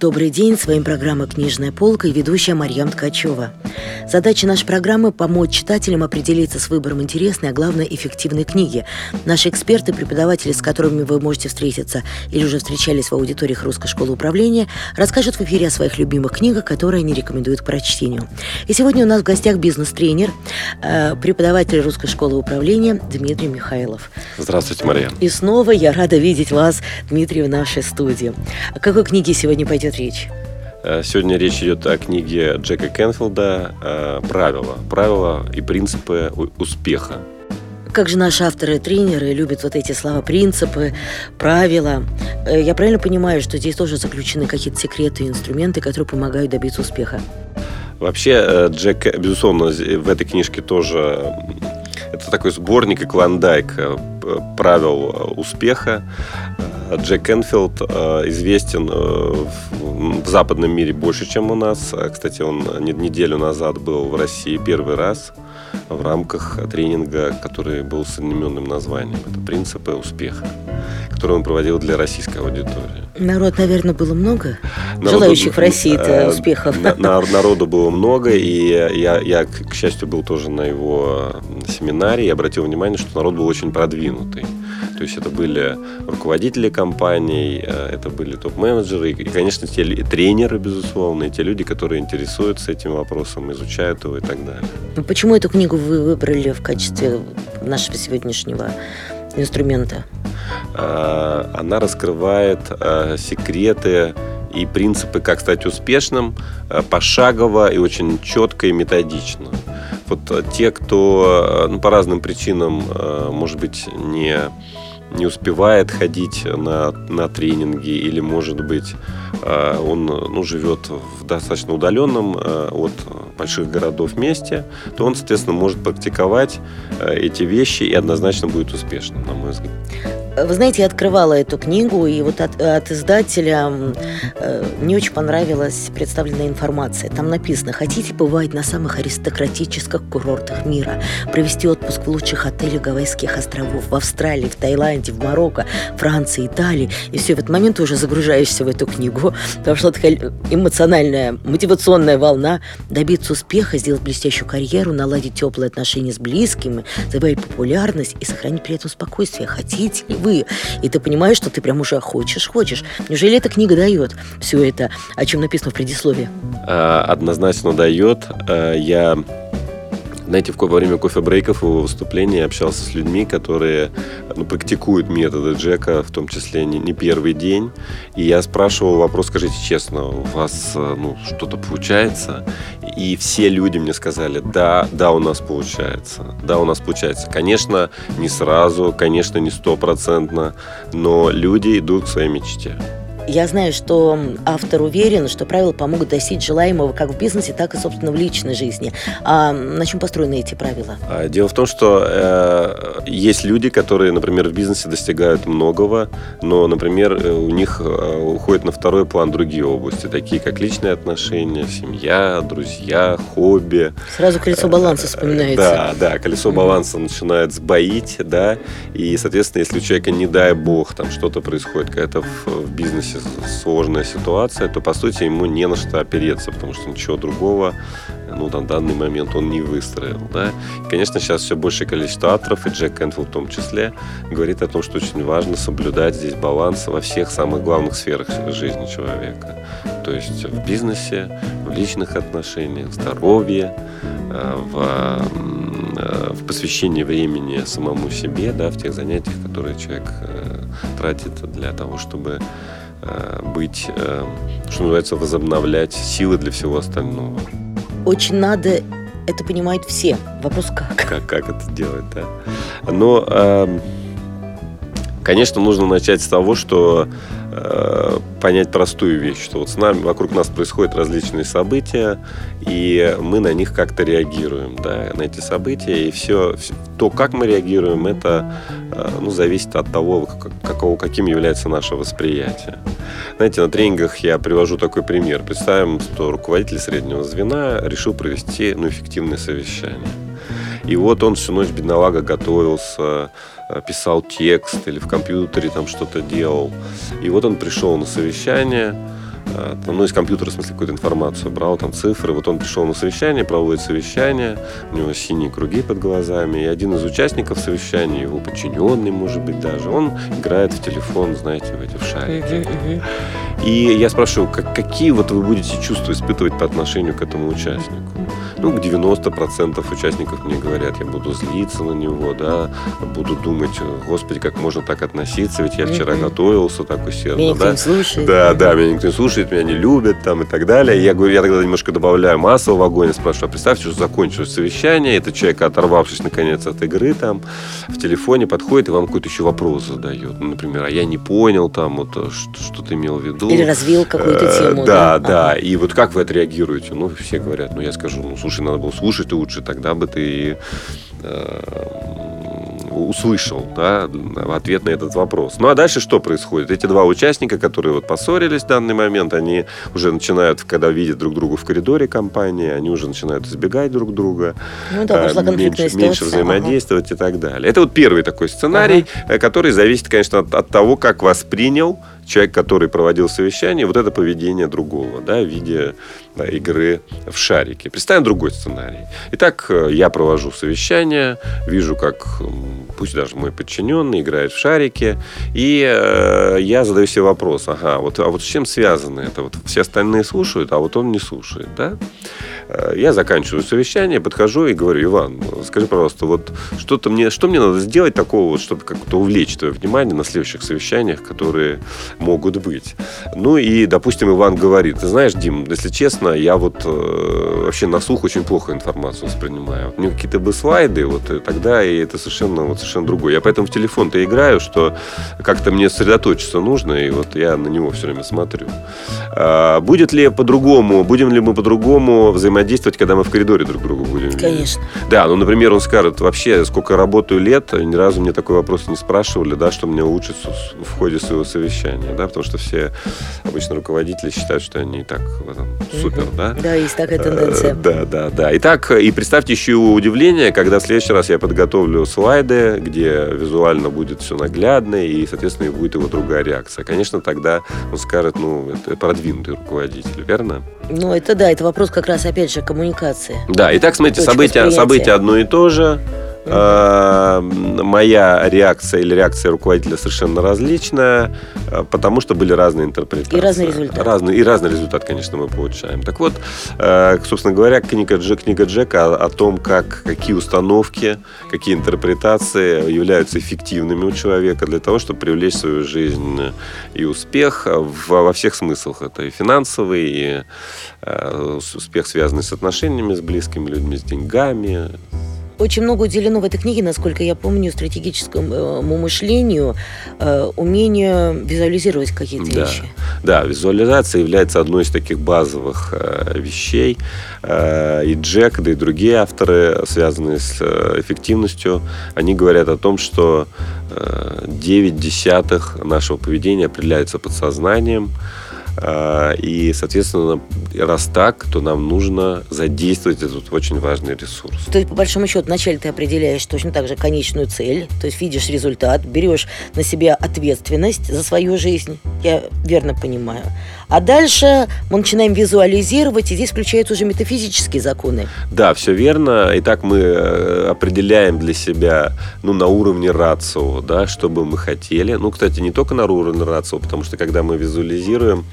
Добрый день, с вами программа «Книжная полка» и ведущая Марьям Ткачева. Задача нашей программы – помочь читателям определиться с выбором интересной, а главное – эффективной книги. Наши эксперты, преподаватели, с которыми вы можете встретиться или уже встречались в аудиториях Русской школы управления, расскажут в эфире о своих любимых книгах, которые они рекомендуют к прочтению. И сегодня у нас в гостях бизнес-тренер, э, преподаватель Русской школы управления Дмитрий Михайлов. Здравствуйте, Марья. И снова я рада видеть вас, Дмитрий, в нашей студии. О какой книге сегодня пойдет идет речь? Э, сегодня речь идет о книге Джека Кенфилда э, «Правила». Правила и принципы успеха. Как же наши авторы тренеры любят вот эти слова принципы, правила. Э, я правильно понимаю, что здесь тоже заключены какие-то секреты и инструменты, которые помогают добиться успеха? Вообще, Джек, безусловно, в этой книжке тоже это такой сборник и клондайк правил успеха. Джек Энфилд э, известен э, в западном мире больше, чем у нас. Э, кстати, он неделю назад был в России первый раз в рамках тренинга, который был с одноименным названием. Это «Принципы успеха», который он проводил для российской аудитории. Народ, наверное, было много? Народу, Желающих в России э, успехов. На, народу было много, и я, я, к счастью, был тоже на его семинаре и обратил внимание, что народ был очень продвинутый. То есть это были руководители компаний, э, это были топ-менеджеры и, конечно, те тренеры, безусловно, и те люди, которые интересуются этим вопросом, изучают его и так далее. Почему эту книгу вы выбрали в качестве нашего сегодняшнего инструмента? А, она раскрывает а, секреты и принципы, как стать успешным, а, пошагово и очень четко и методично. Вот те, кто ну, по разным причинам, может быть, не не успевает ходить на, на тренинги или, может быть, э, он ну, живет в достаточно удаленном э, от больших городов месте, то он, соответственно, может практиковать э, эти вещи и однозначно будет успешным, на мой взгляд. Вы знаете, я открывала эту книгу, и вот от, от издателя э, мне очень понравилась представленная информация. Там написано, хотите побывать на самых аристократических курортах мира, провести отпуск в лучших отелях Гавайских островов, в Австралии, в Таиланде, в Марокко, Франции, Италии. И все, в этот момент ты уже загружаешься в эту книгу. Пошла такая эмоциональная, мотивационная волна добиться успеха, сделать блестящую карьеру, наладить теплые отношения с близкими, завоевать популярность и сохранить при этом спокойствие. Хотите ли вы вы. И ты понимаешь, что ты прям уже хочешь, хочешь. Неужели эта книга дает все это, о чем написано в предисловии? А, однозначно дает. А, я знаете, во время кофе-брейков его выступления общался с людьми, которые ну, практикуют методы Джека, в том числе не, не первый день. И я спрашивал вопрос, скажите честно, у вас ну, что-то получается? И все люди мне сказали, да, да, у нас получается. Да, у нас получается. Конечно, не сразу, конечно, не стопроцентно, но люди идут к своей мечте. Я знаю, что автор уверен, что правила помогут достичь желаемого как в бизнесе, так и, собственно, в личной жизни. А на чем построены эти правила? А, дело в том, что э, есть люди, которые, например, в бизнесе достигают многого, но, например, э, у них э, уходят на второй план другие области, такие как личные отношения, семья, друзья, хобби. Сразу колесо баланса вспоминается. Да, да, колесо баланса начинает сбоить, да, и, соответственно, если у человека, не дай бог, там что-то происходит, какая-то в, в бизнесе сложная ситуация, то, по сути, ему не на что опереться, потому что ничего другого ну, на данный момент он не выстроил. Да? И, конечно, сейчас все большее количество авторов, и Джек Кентфилд в том числе, говорит о том, что очень важно соблюдать здесь баланс во всех самых главных сферах жизни человека. То есть в бизнесе, в личных отношениях, в здоровье, э, в, э, в посвящении времени самому себе, да, в тех занятиях, которые человек э, тратит для того, чтобы быть, э, что называется, возобновлять силы для всего остального. Очень надо это понимают все. Вопрос как? Как, как это делать, да. Но, эм, конечно, нужно начать с того, что Э, понять простую вещь, что вот с нами, вокруг нас происходят различные события, и мы на них как-то реагируем, да, на эти события, и все, то, как мы реагируем, это, э, ну, зависит от того, какого, каким является наше восприятие. Знаете, на тренингах я привожу такой пример. Представим, что руководитель среднего звена решил провести, ну, эффективное совещание. И вот он всю ночь, беднолага, готовился, э, писал текст или в компьютере там что-то делал. И вот он пришел на совещание, там, ну, из компьютера, в смысле, какую-то информацию брал, там, цифры. Вот он пришел на совещание, проводит совещание, у него синие круги под глазами, и один из участников совещания, его подчиненный, может быть, даже, он играет в телефон, знаете, в эти в шарики. И я спрашиваю, как, какие вот вы будете чувства испытывать по отношению к этому участнику? Ну, 90% участников мне говорят, я буду злиться на него, да, буду думать, господи, как можно так относиться, ведь я вчера Мгм. готовился так усердно, Меня никто да. не слушает. Да, да, меня никто не слушает, меня не любят там и так далее. Я говорю, я тогда немножко добавляю масло в огонь и спрашиваю, а представьте, что закончилось совещание, этот человек, оторвавшись наконец от игры там, в телефоне подходит и вам какой-то еще вопрос задает. Ну, например, а я не понял там, вот, что, что ты имел в виду. Или развил какую-то Э, тему. Да, Ага. да. И вот как вы отреагируете? Ну, все говорят, ну, я скажу, ну, слушай, надо было слушать лучше, тогда бы ты э, услышал, да, ответ на этот вопрос. Ну, а дальше что происходит? Эти два участника, которые вот поссорились в данный момент, они уже начинают, когда видят друг друга в коридоре компании, они уже начинают избегать друг друга, Ну да, конфликтная меньше, меньше ситуация. Ага. взаимодействовать и так далее. Это вот первый такой сценарий, э, который зависит, конечно, от, от того, как воспринял человек, который проводил совещание, вот это поведение другого, да, в виде игры в шарики. Представим другой сценарий. Итак, э, я провожу совещание, вижу, как пусть даже мой подчиненный играет в шарики, и э, я задаю себе вопрос, ага, вот, а вот с чем связано это? Вот все остальные слушают, а вот он не слушает, да? Э, Я заканчиваю совещание, подхожу и говорю, Иван, скажи, пожалуйста, вот что-то мне, что мне надо сделать такого, чтобы как-то увлечь твое внимание на следующих совещаниях, которые могут быть. Ну и, допустим, Иван говорит, ты знаешь, Дим, если честно, я вот э, вообще на слух очень плохо информацию воспринимаю. У меня какие-то бы слайды, вот и тогда и это совершенно, вот, совершенно другое. Я поэтому в телефон-то играю, что как-то мне сосредоточиться нужно, и вот я на него все время смотрю. А, будет ли по-другому, будем ли мы по-другому взаимодействовать, когда мы в коридоре друг другу будем? видеть? Конечно. Да, ну, например, он скажет, вообще, сколько работаю лет, ни разу мне такой вопрос не спрашивали, да, что мне улучшить с- в ходе своего совещания, да, потому что все обычно руководители считают, что они и так в этом супер, да. Да, есть такая Э, тенденция. Да, да, да. Итак, и представьте еще удивление, когда в следующий раз я подготовлю слайды, где визуально будет все наглядно, и, соответственно, будет его другая реакция. Конечно, тогда он скажет, ну, это продвинутый руководитель, верно? Ну, это да, это вопрос как раз, опять же, коммуникации. Да, итак, смотрите, события, восприятия. события одно и то же. Э, Моя реакция или реакция руководителя совершенно различная, э, потому что были разные интерпретации. И разный результат. Разный, и разный результат, конечно, мы получаем. Так вот, э, собственно говоря, книга, Джек, книга Джека о, о том, как, какие установки, какие интерпретации являются эффективными у человека для того, чтобы привлечь в свою жизнь и успех во всех смыслах. Это и финансовый, и успех, связанный с отношениями с близкими людьми, с деньгами. Очень много уделено в этой книге, насколько я помню, стратегическому мышлению, э, умению визуализировать какие-то Да. вещи. Да, визуализация является одной из таких базовых э, вещей. Э, и Джек, да и другие авторы, связанные с э, эффективностью, они говорят о том, что э, 9 десятых нашего поведения определяется подсознанием. Э, И, соответственно, раз так, то нам нужно задействовать этот очень важный ресурс. То есть, по большому счету, вначале ты определяешь точно так же конечную цель, то есть видишь результат, берешь на себя ответственность за свою жизнь, я верно понимаю. А дальше мы начинаем визуализировать, и здесь включаются уже метафизические законы. Да, все верно. Итак, мы э, определяем для себя, ну, на уровне рацио, да, что бы мы хотели. Ну, кстати, не только на уровне рацио, потому что когда мы визуализируем,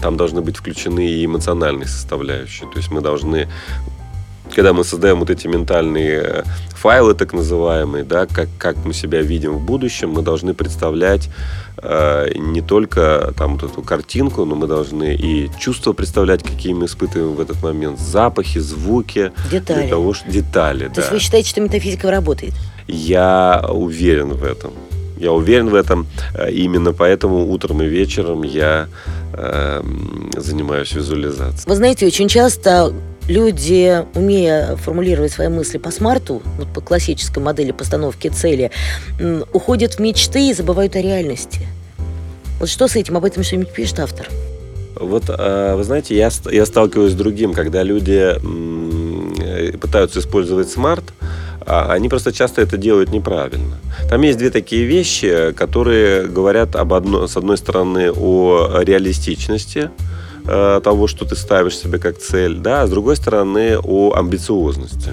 там должны быть включены и эмоциональные составляющие. То есть мы должны когда мы создаем вот эти ментальные э, файлы, так называемые, да, как, как мы себя видим в будущем, мы должны представлять э, не только там вот эту картинку, но мы должны и чувства представлять, какие мы испытываем в этот момент, запахи, звуки, Детали. для того, что детали, То да. есть вы считаете, что метафизика работает? Я уверен в этом. Я уверен в этом. Э, Именно поэтому утром и вечером я э, занимаюсь визуализацией. Вы знаете, очень часто люди, умея формулировать свои мысли по смарту, вот по классической модели постановки цели, уходят в мечты и забывают о реальности. Вот что с этим? Об этом что-нибудь пишет автор? Вот, э, вы знаете, я, я сталкиваюсь с другим, когда люди э, пытаются использовать смарт, они просто часто это делают неправильно. Там есть две такие вещи, которые говорят об одно, с одной стороны о реалистичности э, того, что ты ставишь себе как цель, да, а с другой стороны о амбициозности.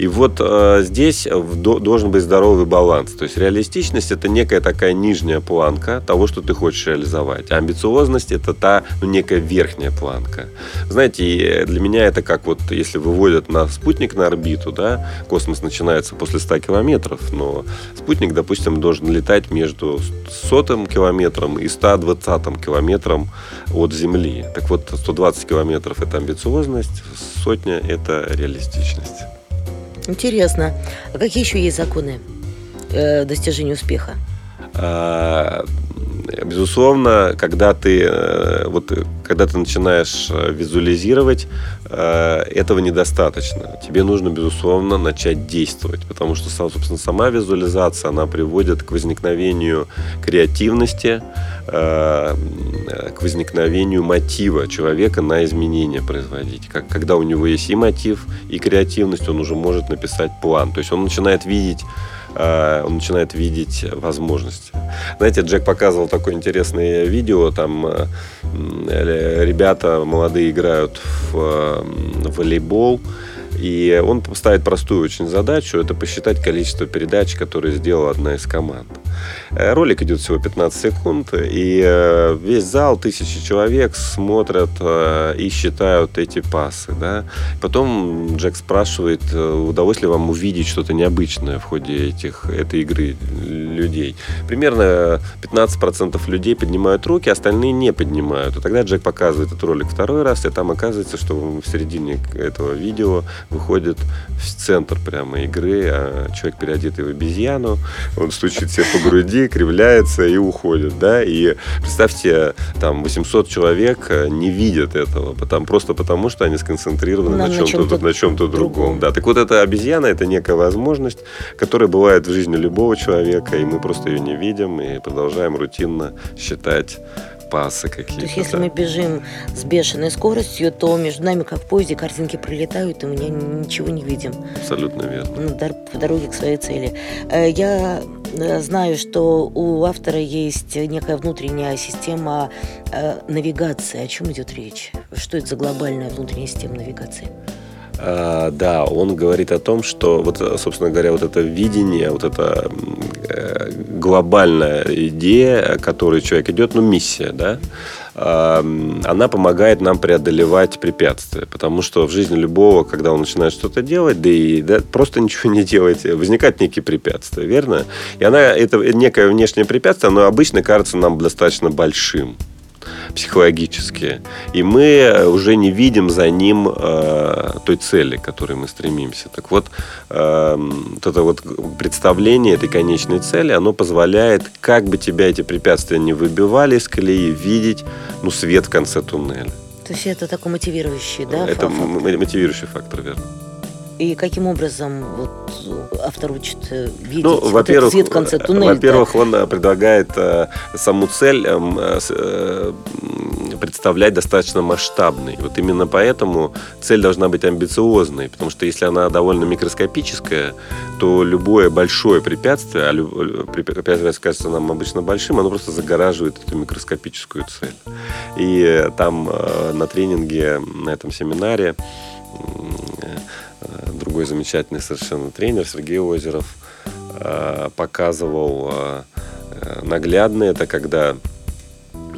И вот э, здесь до, должен быть здоровый баланс. То есть реалистичность это некая такая нижняя планка того, что ты хочешь реализовать. А амбициозность это та ну, некая верхняя планка. Знаете, для меня это как вот если выводят на спутник на орбиту, да, космос начинается после 100 километров, но спутник, допустим, должен летать между сотым километром и 120 километром от Земли. Так вот, 120 километров это амбициозность, сотня это реалистичность. Интересно. А какие еще есть законы э, достижения успеха? А, безусловно, когда ты э, вот когда ты начинаешь э, визуализировать, э, этого недостаточно. Тебе нужно, безусловно, начать действовать, потому что, собственно, сама визуализация, она приводит к возникновению креативности, к возникновению мотива человека на изменения производить. Когда у него есть и мотив, и креативность, он уже может написать план. То есть он начинает видеть он начинает видеть возможности. Знаете, Джек показывал такое интересное видео, там э, ребята молодые играют в волейбол, и он ставит простую очень задачу, это посчитать количество передач, которые сделала одна из команд. Э, ролик идет всего 15 секунд, и э, весь зал, тысячи человек смотрят э, и считают эти пасы. Да? Потом Джек спрашивает, удалось ли вам увидеть что-то необычное в ходе этих, этой игры людей. Примерно 15% людей поднимают руки, остальные не поднимают. И тогда Джек показывает этот ролик второй раз, и там оказывается, что в середине этого видео выходит в центр прямо игры, а человек переодетый в обезьяну, он стучит себе по груди, кривляется и уходит, да, и представьте, там 800 человек э, не видят этого, потому, просто потому, что они сконцентрированы на, на чем-то, чем-то, на чем-то другом. другом, да. Так вот, эта обезьяна, это некая возможность, которая бывает в жизни любого человека, и мы просто ее не видим, и продолжаем рутинно считать пасы какие-то. То есть, если да. мы бежим с бешеной скоростью, то между нами, как в поезде, картинки пролетают, и мы ничего не видим. Абсолютно верно. Ну, по дороге к своей цели. Э, я э, знаю, что у автора есть некая внутренняя система э, навигации. О чем идет речь? Что это за глобальная внутренняя система навигации? Uh, да, он говорит о том, что вот, собственно говоря, вот это видение, вот это э, глобальная идея, которой человек идет, ну, миссия, да, она помогает нам преодолевать препятствия, потому что в жизни любого, когда он начинает что-то делать, да и да, просто ничего не делать, возникают некие препятствия, верно? И она, это некое внешнее препятствие, оно обычно кажется нам достаточно большим психологически. И мы уже не видим за ним э, той цели, к которой мы стремимся. Так вот, э, вот это вот представление этой конечной цели, оно позволяет, как бы тебя эти препятствия не выбивали из колеи, видеть ну, свет в конце туннеля. То есть это такой мотивирующий, да? Это фактор? мотивирующий фактор, верно. И каким образом вот, автор учит э, видеть ну, вот во-первых, свет в конце туннеля? Во-первых, он э, предлагает э, саму цель э, э, представлять достаточно масштабной. Вот именно поэтому цель должна быть амбициозной, потому что если она довольно микроскопическая, то любое большое препятствие, а препятствие кажется нам обычно большим, оно просто загораживает эту микроскопическую цель. И там э, на тренинге, на этом семинаре другой замечательный совершенно тренер Сергей Озеров э, показывал э, наглядно это, когда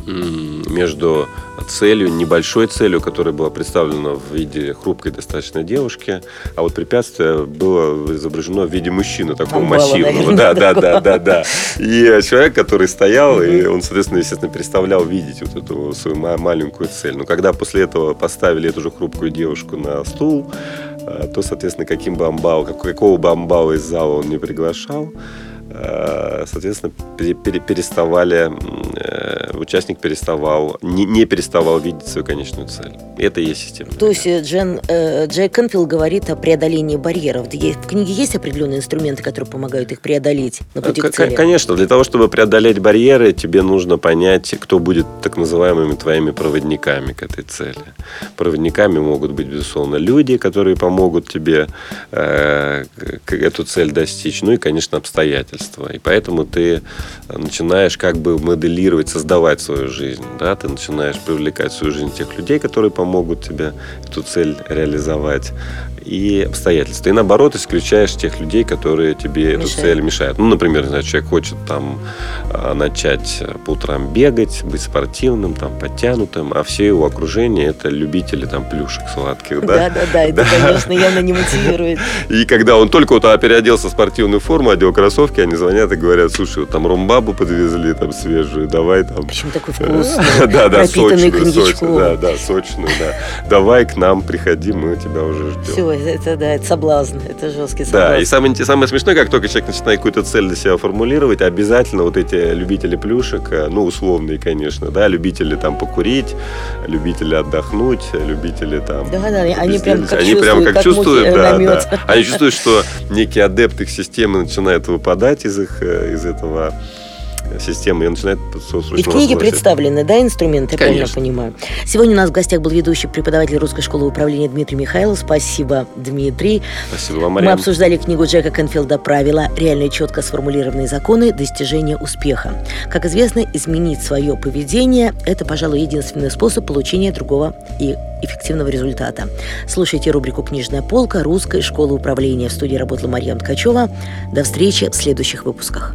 между целью, небольшой целью, которая была представлена в виде хрупкой достаточно девушки, а вот препятствие было изображено в виде мужчины, такого Амбала, массивного. да, да, да, да, да. И человек, который стоял, и он, соответственно, естественно, представлял видеть вот эту свою маленькую цель. Но когда после этого поставили эту же хрупкую девушку на стул, э, то, соответственно, каким бы амбал, какого бы амбала из зала он не приглашал, э, соответственно, переставали э, э, участник переставал, не, не переставал видеть свою конечную цель. Это и есть система. То есть э, Джен, э, Джек Кенфилд говорит о преодолении барьеров. В книге есть определенные инструменты, которые помогают их преодолеть на пути К- цели? Конечно, для того, чтобы преодолеть барьеры, тебе нужно понять, кто будет так называемыми твоими проводниками к этой цели. Проводниками могут быть, безусловно, люди, которые помогут тебе э, эту цель достичь, ну и, конечно, обстоятельства. И поэтому ты начинаешь как бы моделировать, создавать свою жизнь. Да? Ты начинаешь привлекать в свою жизнь тех людей, которые помогут тебе эту цель реализовать и обстоятельства. И наоборот, исключаешь тех людей, которые тебе эту Мешают. цель мешают. Ну, например, знаю, человек хочет там а, начать по утрам бегать, быть спортивным, там, подтянутым, а все его окружение это любители там плюшек сладких, Да, да, да, это, Да. конечно, явно не мотивирует. И когда он только вот а, переоделся в спортивную форму, одел кроссовки, они звонят и говорят, слушай, вот там ромбабу подвезли там свежую, давай там Почему такой вкусный, да, да, пропитанный сочную, сочную, коньячком. да, да, сочную, да. Давай к нам, приходи, мы тебя уже ждем. Все, это, да, это соблазн, это жесткий Да, соблазн. и самое, самое смешное, как только человек начинает какую-то цель для себя формулировать, обязательно вот эти любители плюшек, э, ну, условные, конечно, да, любители там покурить, любители отдохнуть, любители там... Да, да, они прям как они прям чувствуют, как как чувствуют, да, да. Они чувствуют, что некий адепт их системы начинает выпадать из их, э, из этого системы и начинает И в срочно книге разносить. представлены, да, инструменты, я правильно понимаю. Сегодня у нас в гостях был ведущий преподаватель Русской школы управления Дмитрий Михайлов. Спасибо, Дмитрий. Спасибо вам, Мы Марьяна. обсуждали книгу Джека Конфилда «Правила. Реально и четко сформулированные законы достижения успеха». Как известно, изменить свое поведение – это, пожалуй, единственный способ получения другого и эффективного результата. Слушайте рубрику «Книжная полка» Русской школы управления. В студии работала Марьям Ткачева. До встречи в следующих выпусках.